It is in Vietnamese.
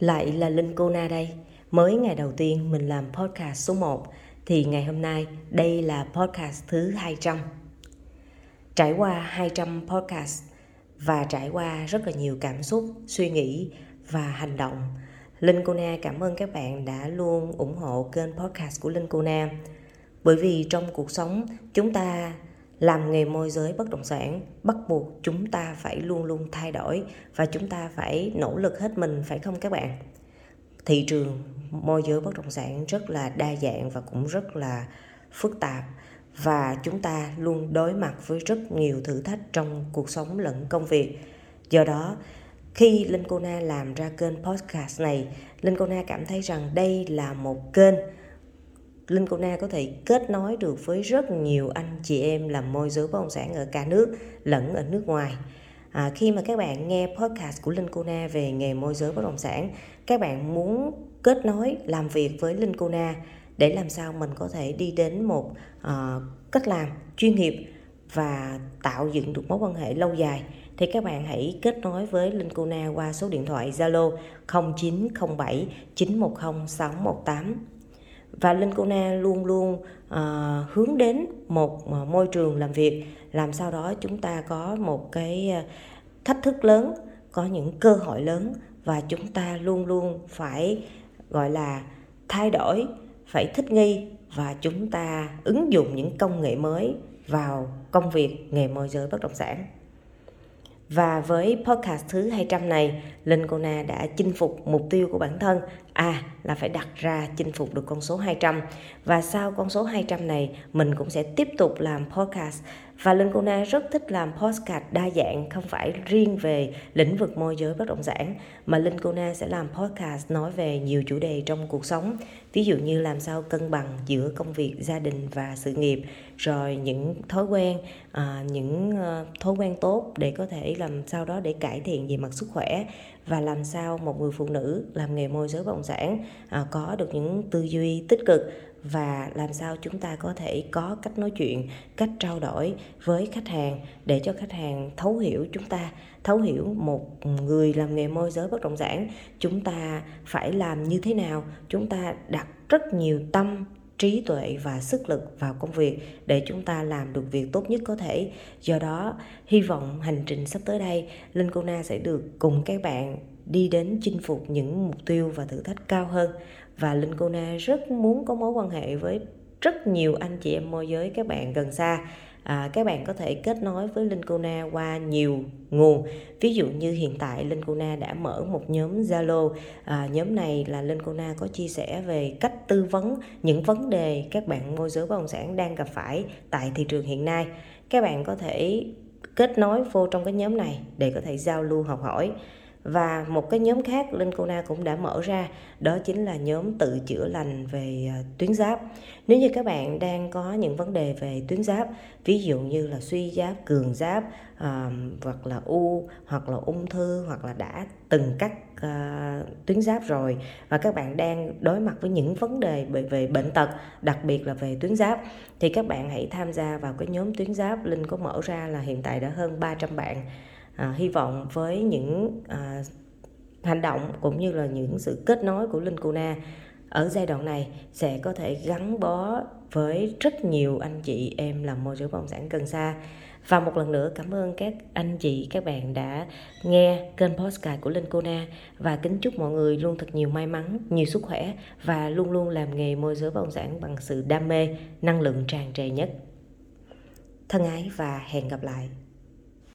Lại là Linh Cô Na đây. Mới ngày đầu tiên mình làm podcast số 1 thì ngày hôm nay đây là podcast thứ 200. Trải qua 200 podcast và trải qua rất là nhiều cảm xúc, suy nghĩ và hành động. Linh Cô Na cảm ơn các bạn đã luôn ủng hộ kênh podcast của Linh Cô Na. Bởi vì trong cuộc sống chúng ta làm nghề môi giới bất động sản, bắt buộc chúng ta phải luôn luôn thay đổi và chúng ta phải nỗ lực hết mình, phải không các bạn? Thị trường môi giới bất động sản rất là đa dạng và cũng rất là phức tạp và chúng ta luôn đối mặt với rất nhiều thử thách trong cuộc sống lẫn công việc. Do đó, khi Linh Cô Na làm ra kênh podcast này Linh Cô Na cảm thấy rằng đây là một kênh Linh Cô Na có thể kết nối được với rất nhiều anh chị em làm môi giới bất động sản ở cả nước lẫn ở nước ngoài. À, khi mà các bạn nghe podcast của Linh Cô Na về nghề môi giới bất động sản, các bạn muốn kết nối làm việc với Linh Cô Na để làm sao mình có thể đi đến một uh, cách làm chuyên nghiệp và tạo dựng được mối quan hệ lâu dài thì các bạn hãy kết nối với Linh Cô Na qua số điện thoại Zalo 0907 910 618 và Linh Cô Na luôn luôn uh, hướng đến một uh, môi trường làm việc làm sao đó chúng ta có một cái uh, thách thức lớn có những cơ hội lớn và chúng ta luôn luôn phải gọi là thay đổi phải thích nghi và chúng ta ứng dụng những công nghệ mới vào công việc nghề môi giới bất động sản và với podcast thứ 200 này, Linh Cô Na đã chinh phục mục tiêu của bản thân. À, là phải đặt ra chinh phục được con số 200. Và sau con số 200 này, mình cũng sẽ tiếp tục làm podcast và Linh Cô Na rất thích làm podcast đa dạng, không phải riêng về lĩnh vực môi giới bất động sản, mà Linh Cô Na sẽ làm podcast nói về nhiều chủ đề trong cuộc sống. Ví dụ như làm sao cân bằng giữa công việc, gia đình và sự nghiệp, rồi những thói quen, à, những ờ, thói quen tốt để có thể làm sao đó để cải thiện về mặt sức khỏe và làm sao một người phụ nữ làm nghề môi giới bất động sản à, có được những tư duy tích cực và làm sao chúng ta có thể có cách nói chuyện cách trao đổi với khách hàng để cho khách hàng thấu hiểu chúng ta thấu hiểu một người làm nghề môi giới bất động sản chúng ta phải làm như thế nào? Chúng ta đặt rất nhiều tâm trí tuệ và sức lực vào công việc để chúng ta làm được việc tốt nhất có thể. Do đó hy vọng hành trình sắp tới đây linh cô na sẽ được cùng các bạn đi đến chinh phục những mục tiêu và thử thách cao hơn. Và linh cô na rất muốn có mối quan hệ với rất nhiều anh chị em môi giới các bạn gần xa. À, các bạn có thể kết nối với Linh Cô Na qua nhiều nguồn. Ví dụ như hiện tại Linh Cô Na đã mở một nhóm Zalo. À, nhóm này là Linh Cô Na có chia sẻ về cách tư vấn những vấn đề các bạn môi giới bất động sản đang gặp phải tại thị trường hiện nay. Các bạn có thể kết nối vô trong cái nhóm này để có thể giao lưu học hỏi và một cái nhóm khác Linh Cô Na cũng đã mở ra đó chính là nhóm tự chữa lành về ờ, tuyến giáp. Nếu như các bạn đang có những vấn đề về tuyến giáp ví dụ như là suy giáp cường giáp à, hoặc là u hoặc là ung thư hoặc là đã từng cắt uh, tuyến giáp rồi và các bạn đang đối mặt với những vấn đề về, về bệnh tật đặc biệt là về tuyến giáp thì các bạn hãy tham gia vào cái nhóm tuyến giáp. Linh có mở ra là hiện tại đã hơn 300 bạn à, hy vọng với những à, hành động cũng như là những sự kết nối của Linh Cuna ở giai đoạn này sẽ có thể gắn bó với rất nhiều anh chị em làm môi giới bất động sản Cần xa và một lần nữa cảm ơn các anh chị các bạn đã nghe kênh postcard của Linh Cona và kính chúc mọi người luôn thật nhiều may mắn, nhiều sức khỏe và luôn luôn làm nghề môi giới bất động sản bằng sự đam mê, năng lượng tràn trề nhất. Thân ái và hẹn gặp lại.